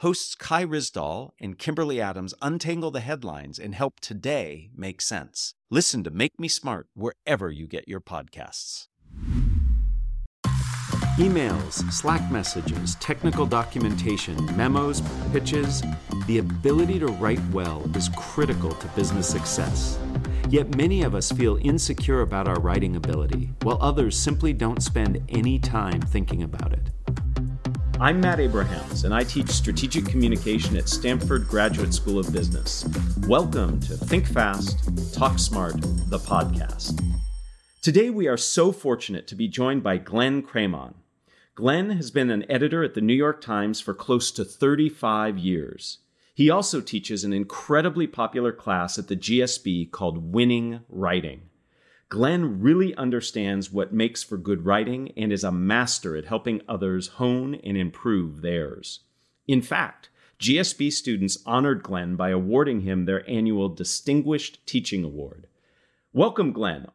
hosts Kai Ryssdal and Kimberly Adams untangle the headlines and help today make sense. Listen to Make Me Smart wherever you get your podcasts. Emails, Slack messages, technical documentation, memos, pitches, the ability to write well is critical to business success. Yet many of us feel insecure about our writing ability, while others simply don't spend any time thinking about it. I'm Matt Abrahams, and I teach strategic communication at Stanford Graduate School of Business. Welcome to Think Fast, Talk Smart, the podcast. Today, we are so fortunate to be joined by Glenn Kramon. Glenn has been an editor at the New York Times for close to 35 years. He also teaches an incredibly popular class at the GSB called Winning Writing. Glenn really understands what makes for good writing and is a master at helping others hone and improve theirs. In fact, GSB students honored Glenn by awarding him their annual Distinguished Teaching Award. Welcome, Glenn.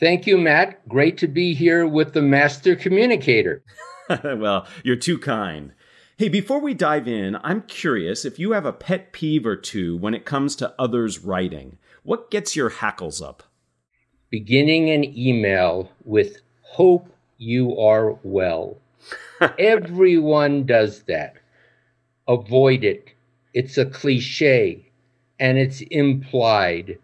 Thank you, Matt. Great to be here with the Master Communicator. well, you're too kind. Hey, before we dive in, I'm curious if you have a pet peeve or two when it comes to others' writing. What gets your hackles up? Beginning an email with hope you are well. Everyone does that. Avoid it. It's a cliche and it's implied.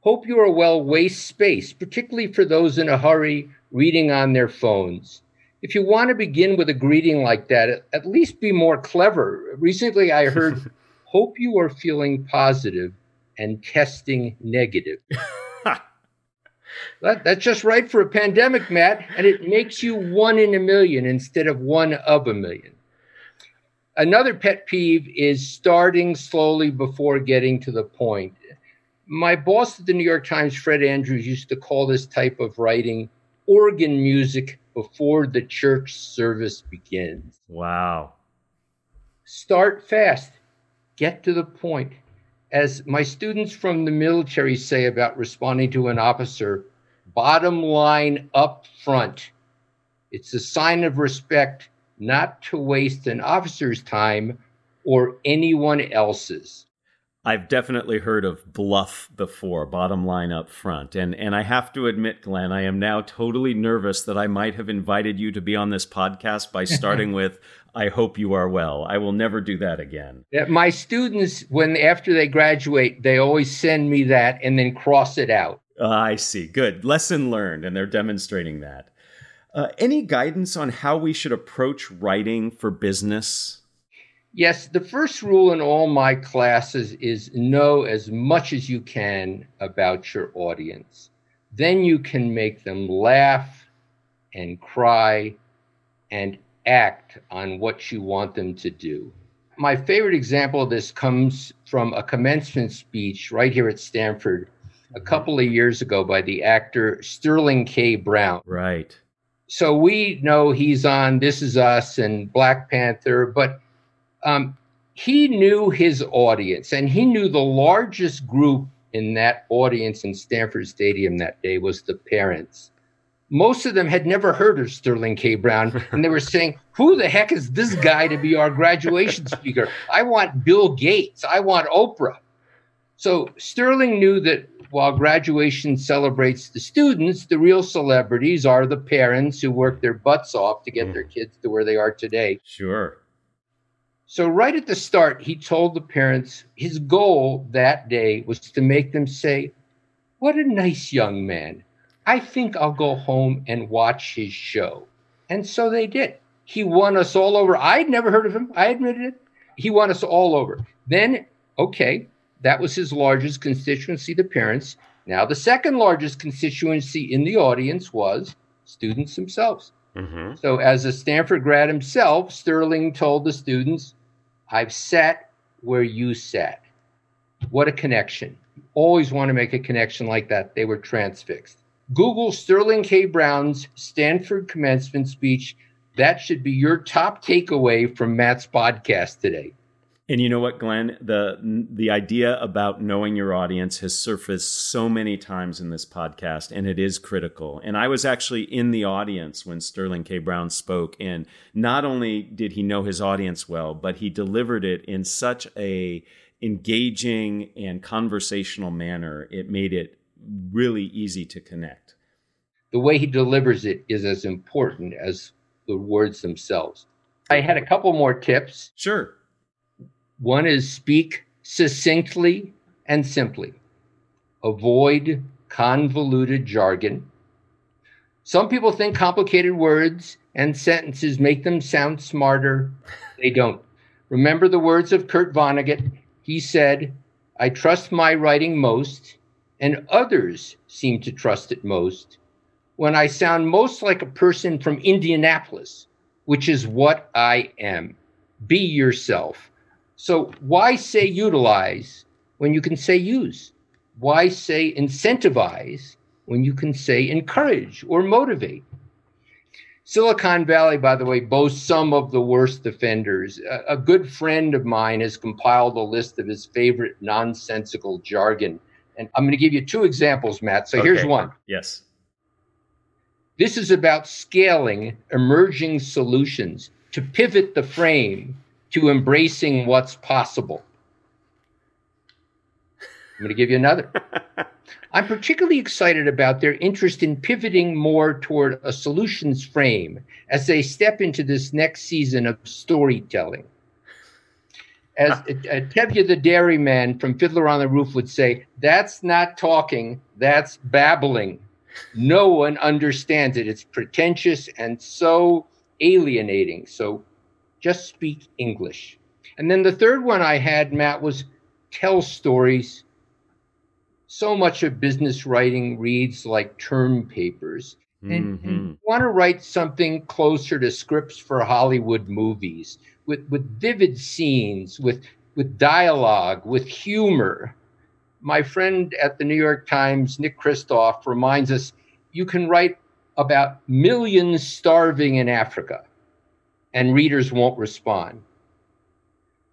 Hope you are well waste space, particularly for those in a hurry reading on their phones. If you want to begin with a greeting like that, at least be more clever. Recently, I heard, Hope you are feeling positive and testing negative. That, that's just right for a pandemic, Matt, and it makes you one in a million instead of one of a million. Another pet peeve is starting slowly before getting to the point. My boss at the New York Times, Fred Andrews, used to call this type of writing organ music before the church service begins. Wow. Start fast, get to the point as my students from the military say about responding to an officer, bottom line up front. It's a sign of respect not to waste an officer's time or anyone else's. I've definitely heard of BLUF before, bottom line up front. And and I have to admit, Glenn, I am now totally nervous that I might have invited you to be on this podcast by starting with I hope you are well. I will never do that again. My students when after they graduate, they always send me that and then cross it out. Uh, I see. Good. Lesson learned and they're demonstrating that. Uh, any guidance on how we should approach writing for business? Yes, the first rule in all my classes is know as much as you can about your audience. Then you can make them laugh and cry and act on what you want them to do. My favorite example of this comes from a commencement speech right here at Stanford a couple of years ago by the actor Sterling K. Brown. Right. So we know he's on This Is Us and Black Panther, but um, he knew his audience and he knew the largest group in that audience in Stanford Stadium that day was the parents. Most of them had never heard of Sterling K. Brown, and they were saying, Who the heck is this guy to be our graduation speaker? I want Bill Gates. I want Oprah. So Sterling knew that while graduation celebrates the students, the real celebrities are the parents who work their butts off to get mm. their kids to where they are today. Sure. So, right at the start, he told the parents his goal that day was to make them say, What a nice young man. I think I'll go home and watch his show. And so they did. He won us all over. I'd never heard of him. I admitted it. He won us all over. Then, okay, that was his largest constituency, the parents. Now, the second largest constituency in the audience was students themselves. Mm-hmm. So, as a Stanford grad himself, Sterling told the students, I've sat where you sat. What a connection. You always want to make a connection like that. They were transfixed. Google Sterling K. Brown's Stanford commencement speech. That should be your top takeaway from Matt's podcast today. And you know what, Glenn? The the idea about knowing your audience has surfaced so many times in this podcast, and it is critical. And I was actually in the audience when Sterling K. Brown spoke, and not only did he know his audience well, but he delivered it in such a engaging and conversational manner. It made it really easy to connect. The way he delivers it is as important as the words themselves. I had a couple more tips. Sure. One is speak succinctly and simply. Avoid convoluted jargon. Some people think complicated words and sentences make them sound smarter. They don't. Remember the words of Kurt Vonnegut. He said, I trust my writing most, and others seem to trust it most when I sound most like a person from Indianapolis, which is what I am. Be yourself. So why say utilize when you can say use? Why say incentivize when you can say encourage or motivate? Silicon Valley, by the way, boasts some of the worst offenders. A, a good friend of mine has compiled a list of his favorite nonsensical jargon. And I'm going to give you two examples, Matt. So okay. here's one. Yes. This is about scaling emerging solutions to pivot the frame to embracing what's possible. I'm going to give you another. I'm particularly excited about their interest in pivoting more toward a solutions frame as they step into this next season of storytelling. As uh, Tevye the dairyman from Fiddler on the Roof would say, that's not talking, that's babbling. No one understands it. It's pretentious and so alienating. So just speak English. And then the third one I had, Matt, was tell stories. So much of business writing reads like term papers. And, mm-hmm. and want to write something closer to scripts for Hollywood movies with, with vivid scenes, with, with dialogue, with humor. My friend at the New York Times, Nick Kristof, reminds us you can write about millions starving in Africa and readers won't respond.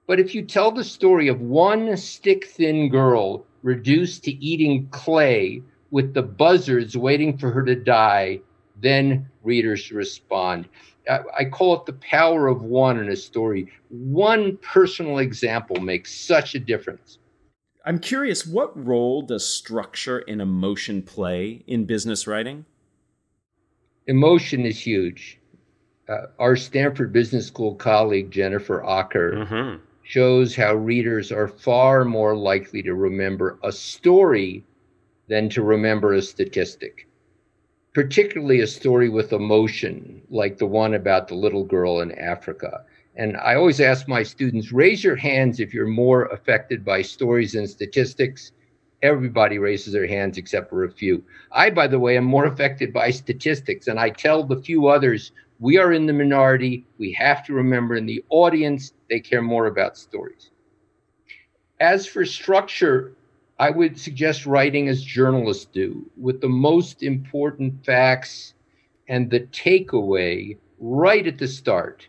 But if you tell the story of one stick thin girl reduced to eating clay with the buzzards waiting for her to die, then readers respond. I call it the power of one in a story. One personal example makes such a difference. I'm curious, what role does structure and emotion play in business writing? Emotion is huge uh, our Stanford Business School colleague, Jennifer Aaker, mm-hmm. shows how readers are far more likely to remember a story than to remember a statistic, particularly a story with emotion, like the one about the little girl in Africa. And I always ask my students raise your hands if you're more affected by stories and statistics. Everybody raises their hands except for a few. I, by the way, am more affected by statistics, and I tell the few others we are in the minority. We have to remember in the audience, they care more about stories. As for structure, I would suggest writing as journalists do, with the most important facts and the takeaway right at the start,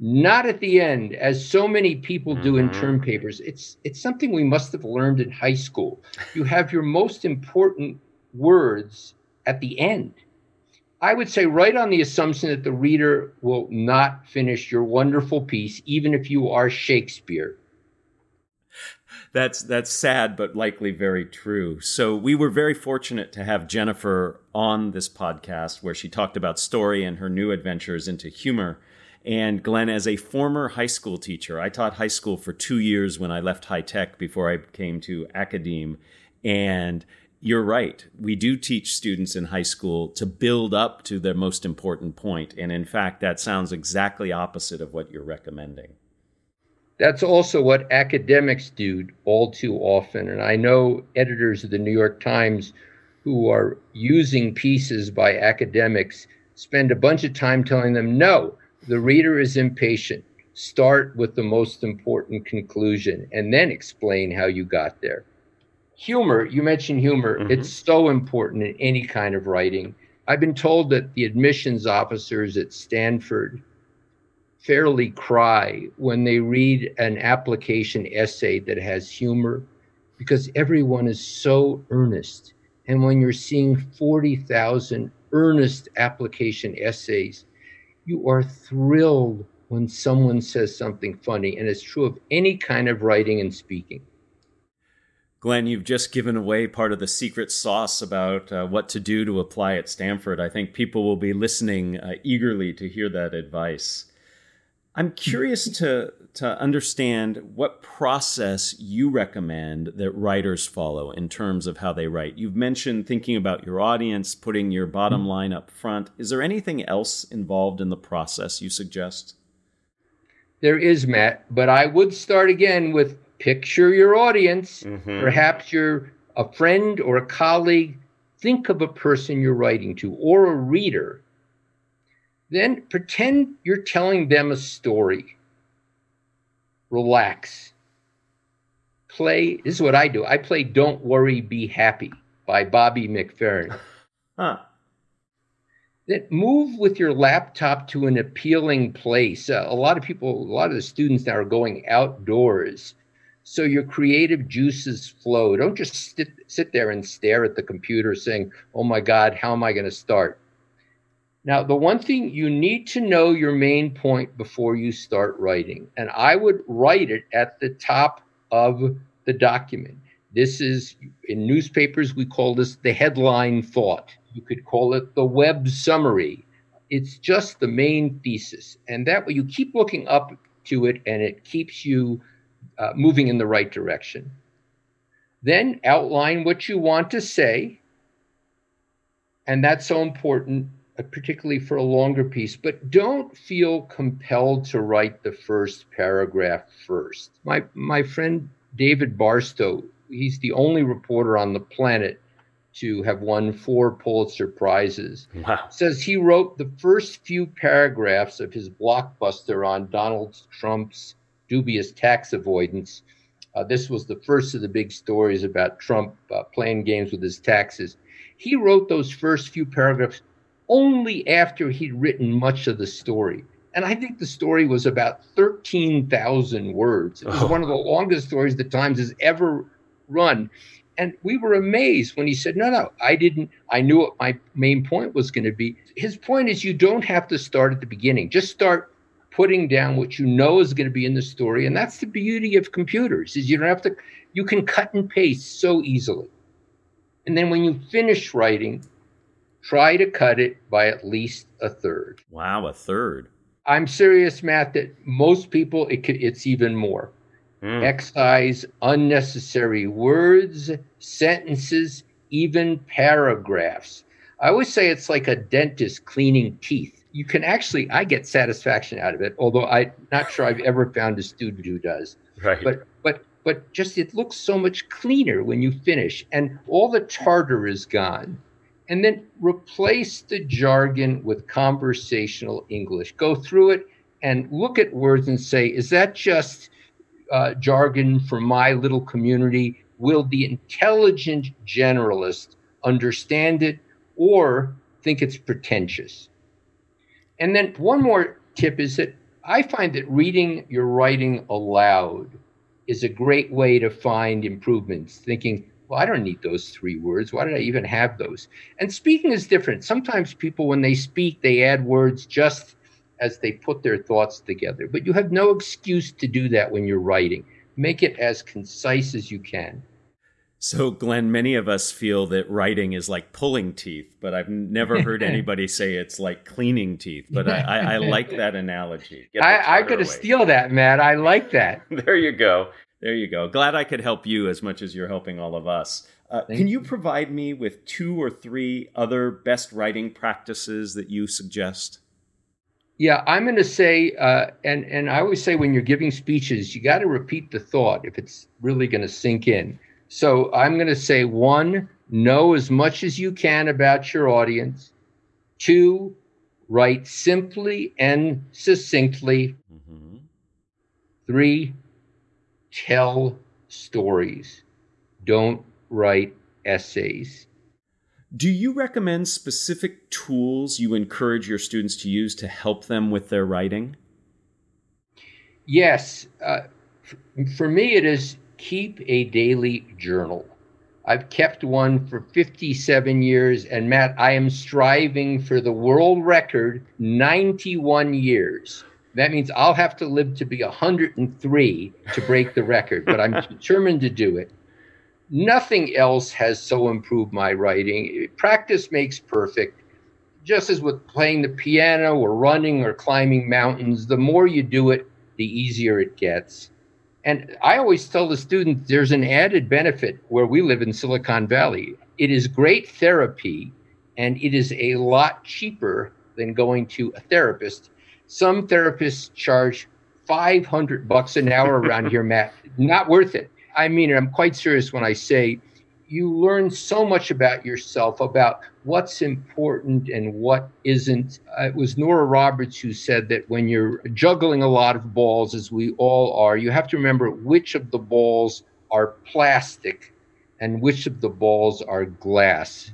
not at the end, as so many people do in mm-hmm. term papers. It's it's something we must have learned in high school. You have your most important words at the end. I would say right on the assumption that the reader will not finish your wonderful piece, even if you are Shakespeare. That's that's sad, but likely very true. So we were very fortunate to have Jennifer on this podcast, where she talked about story and her new adventures into humor. And Glenn, as a former high school teacher, I taught high school for two years when I left high tech before I came to academe. And you're right. We do teach students in high school to build up to their most important point. And in fact, that sounds exactly opposite of what you're recommending. That's also what academics do all too often. And I know editors of the New York Times who are using pieces by academics spend a bunch of time telling them, no, the reader is impatient. Start with the most important conclusion and then explain how you got there. Humor, you mentioned humor. Mm-hmm. It's so important in any kind of writing. I've been told that the admissions officers at Stanford fairly cry when they read an application essay that has humor because everyone is so earnest. And when you're seeing 40,000 earnest application essays, you are thrilled when someone says something funny. And it's true of any kind of writing and speaking. Glenn, you've just given away part of the secret sauce about uh, what to do to apply at Stanford. I think people will be listening uh, eagerly to hear that advice. I'm curious to to understand what process you recommend that writers follow in terms of how they write. You've mentioned thinking about your audience, putting your bottom mm-hmm. line up front. Is there anything else involved in the process you suggest? There is, Matt, but I would start again with picture your audience. Mm-hmm. Perhaps you're a friend or a colleague. Think of a person you're writing to or a reader. Then pretend you're telling them a story. Relax. Play. This is what I do. I play Don't Worry, Be Happy by Bobby McFerrin. Huh that move with your laptop to an appealing place. Uh, a lot of people, a lot of the students now are going outdoors. So your creative juices flow. Don't just sit, sit there and stare at the computer saying, oh my God, how am I going to start? Now, the one thing you need to know your main point before you start writing, and I would write it at the top of the document. This is in newspapers, we call this the headline thought. You could call it the web summary. It's just the main thesis. And that way you keep looking up to it and it keeps you uh, moving in the right direction. Then outline what you want to say. And that's so important, uh, particularly for a longer piece. But don't feel compelled to write the first paragraph first. My, my friend David Barstow, he's the only reporter on the planet to have won four Pulitzer Prizes. Wow. Says he wrote the first few paragraphs of his blockbuster on Donald Trump's dubious tax avoidance. Uh, this was the first of the big stories about Trump uh, playing games with his taxes. He wrote those first few paragraphs only after he'd written much of the story. And I think the story was about 13,000 words. It was oh. one of the longest stories the Times has ever run and we were amazed when he said, No, no, I didn't. I knew what my main point was going to be. His point is you don't have to start at the beginning, just start putting down what you know is going to be in the story. And that's the beauty of computers is you don't have to, you can cut and paste so easily. And then when you finish writing, try to cut it by at least a third. Wow, a third. I'm serious, Matt, that most people, it could, it's even more. Mm. Excise unnecessary words, sentences, even paragraphs. I always say it's like a dentist cleaning teeth. You can actually, I get satisfaction out of it, although I'm not sure I've ever found a student who does. Right. But, but, but just it looks so much cleaner when you finish, and all the tartar is gone. And then replace the jargon with conversational English. Go through it and look at words and say, is that just uh, jargon for my little community? Will the intelligent generalist understand it or think it's pretentious? And then one more tip is that I find that reading your writing aloud is a great way to find improvements, thinking, well, I don't need those three words. Why did I even have those? And speaking is different. Sometimes people, when they speak, they add words just as they put their thoughts together. But you have no excuse to do that when you're writing. Make it as concise as you can. So, Glenn, many of us feel that writing is like pulling teeth, but I've never heard anybody say it's like cleaning teeth. But I, I, I like that analogy. I, I got to steal that, Matt. I like that. there you go. There you go. Glad I could help you as much as you're helping all of us. Uh, can you provide me with two or three other best writing practices that you suggest? Yeah, I'm going to say, uh, and and I always say when you're giving speeches, you got to repeat the thought if it's really going to sink in. So I'm going to say one, know as much as you can about your audience. Two, write simply and succinctly. Mm-hmm. Three, tell stories. Don't write essays. Do you recommend specific tools you encourage your students to use to help them with their writing? Yes. Uh, for me, it is keep a daily journal. I've kept one for 57 years, and Matt, I am striving for the world record 91 years. That means I'll have to live to be 103 to break the record, but I'm determined to do it. Nothing else has so improved my writing. Practice makes perfect. Just as with playing the piano or running or climbing mountains, the more you do it, the easier it gets. And I always tell the students there's an added benefit where we live in Silicon Valley. It is great therapy and it is a lot cheaper than going to a therapist. Some therapists charge 500 bucks an hour around here, Matt. Not worth it. I mean, I'm quite serious when I say you learn so much about yourself, about what's important and what isn't. Uh, it was Nora Roberts who said that when you're juggling a lot of balls, as we all are, you have to remember which of the balls are plastic and which of the balls are glass.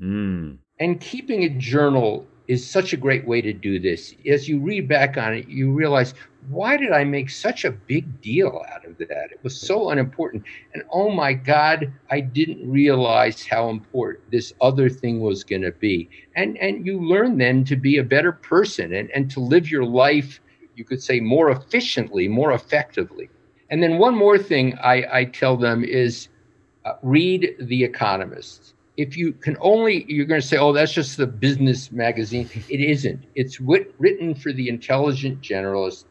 Mm. And keeping a journal is such a great way to do this. As you read back on it, you realize, why did I make such a big deal out of that? It was so unimportant. And oh my God, I didn't realize how important this other thing was going to be. And, and you learn then to be a better person and, and to live your life, you could say, more efficiently, more effectively. And then one more thing I, I tell them is uh, read The Economist if you can only, you're going to say, oh, that's just the business magazine. It isn't. It's wit- written for the intelligent generalist.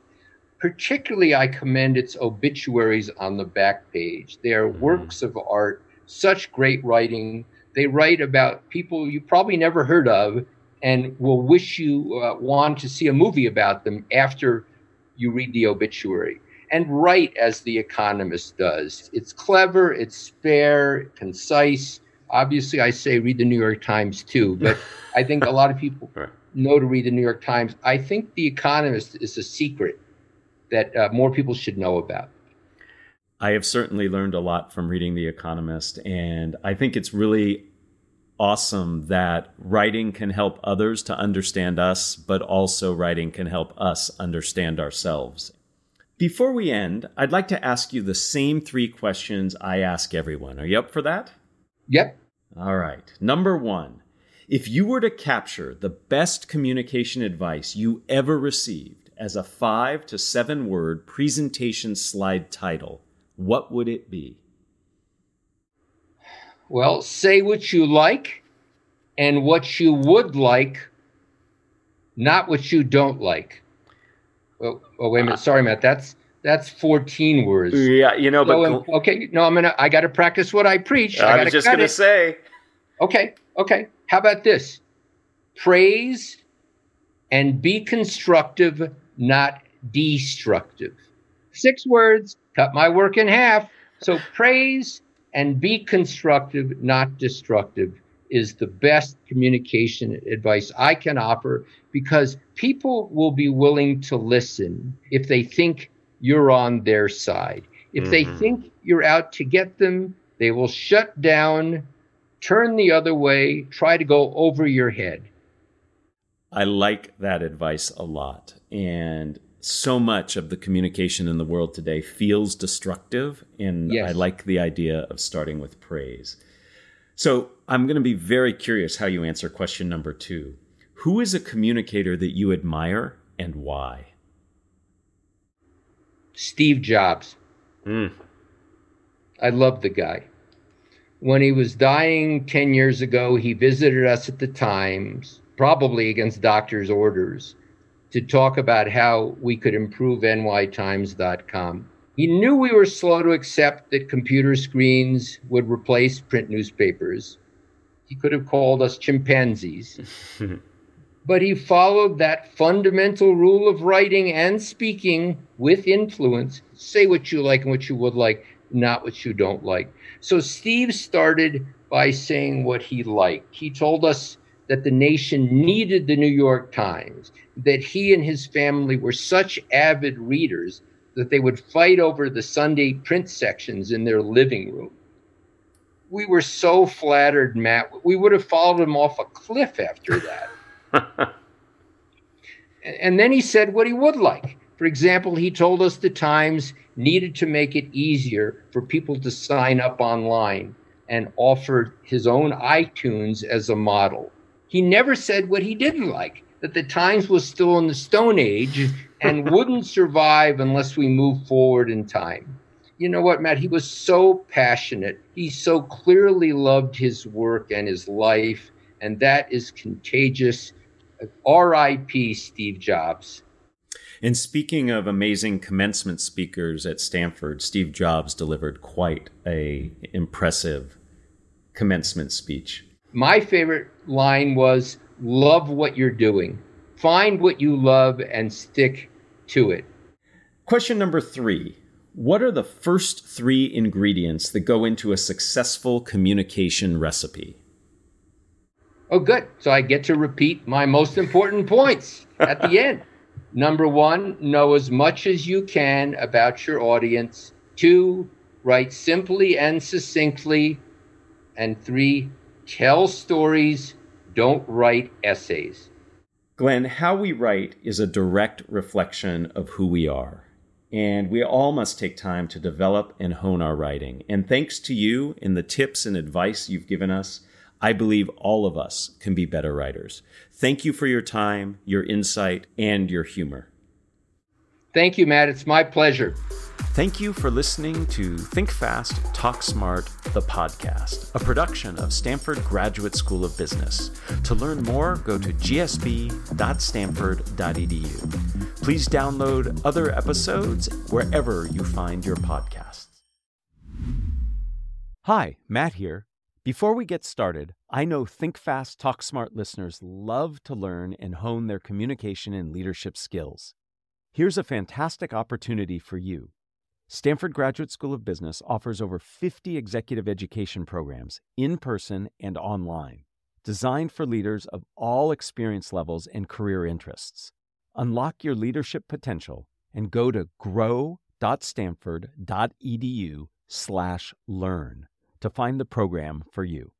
Particularly, I commend its obituaries on the back page. They are mm-hmm. works of art, such great writing. They write about people you probably never heard of and will wish you uh, want to see a movie about them after you read the obituary and write as the economist does it's clever it's spare concise obviously I say read the New York Times too, but I think a lot of people know to read the New York Times. I think The Economist is a secret that uh, more people should know about. I have certainly learned a lot from reading The Economist, and I think it's really awesome that writing can help others to understand us, but also writing can help us understand ourselves. Before we end, I'd like to ask you the same three questions I ask everyone. Are you up for that? Yep. All right. Number one, if you were to capture the best communication advice you ever received as a five to seven word presentation slide title, what would it be? Well, say what you like and what you would like, not what you don't like. Oh, oh wait a minute. Sorry, Matt. That's that's 14 words. Yeah, you know, but um, okay, no, I'm gonna I got to practice what I preach. I, I was just gonna it. say. Okay, okay. How about this? Praise and be constructive, not destructive. Six words, cut my work in half. So praise and be constructive, not destructive is the best communication advice I can offer because people will be willing to listen if they think you're on their side. If mm-hmm. they think you're out to get them, they will shut down, turn the other way, try to go over your head. I like that advice a lot. And so much of the communication in the world today feels destructive. And yes. I like the idea of starting with praise. So I'm going to be very curious how you answer question number two. Who is a communicator that you admire and why? Steve Jobs. Mm. I love the guy. When he was dying 10 years ago, he visited us at the Times, probably against doctor's orders, to talk about how we could improve nytimes.com. He knew we were slow to accept that computer screens would replace print newspapers. He could have called us chimpanzees. but he followed that fundamental rule of writing and speaking with influence. Say what you like and what you would like, not what you don't like. So Steve started by saying what he liked. He told us that the nation needed the New York Times, that he and his family were such avid readers that they would fight over the Sunday print sections in their living room. we were so flattered, Matt. We would have followed him off a cliff after that. and then he said what he would like. For example, he told us the Times needed to make it easier for people to sign up online and offered his own iTunes as a model. He never said what he didn't like, that the Times was still in the Stone Age and wouldn't survive unless we move forward in time. You know what, Matt? He was so passionate. He so clearly loved his work and his life, and that is contagious. R.I.P. Steve Jobs. And speaking of amazing commencement speakers at Stanford, Steve Jobs delivered quite a impressive commencement speech. My favorite line was love what you're doing. Find what you love and stick to it. Question number 3. What are the first 3 ingredients that go into a successful communication recipe? Oh, good. So I get to repeat my most important points at the end. Number one, know as much as you can about your audience. Two, write simply and succinctly. And three, tell stories, don't write essays. Glenn, how we write is a direct reflection of who we are. And we all must take time to develop and hone our writing. And thanks to you and the tips and advice you've given us, I believe all of us can be better writers. Thank you for your time, your insight, and your humor. Thank you, Matt. It's my pleasure. Thank you for listening to Think Fast, Talk Smart, the podcast, a production of Stanford Graduate School of Business. To learn more, go to gsb.stanford.edu. Please download other episodes wherever you find your podcasts. Hi, Matt here. Before we get started, I know Think Fast, Talk Smart listeners love to learn and hone their communication and leadership skills. Here's a fantastic opportunity for you. Stanford Graduate School of Business offers over 50 executive education programs, in person and online, designed for leaders of all experience levels and career interests. Unlock your leadership potential and go to grow.stanford.edu/learn to find the program for you.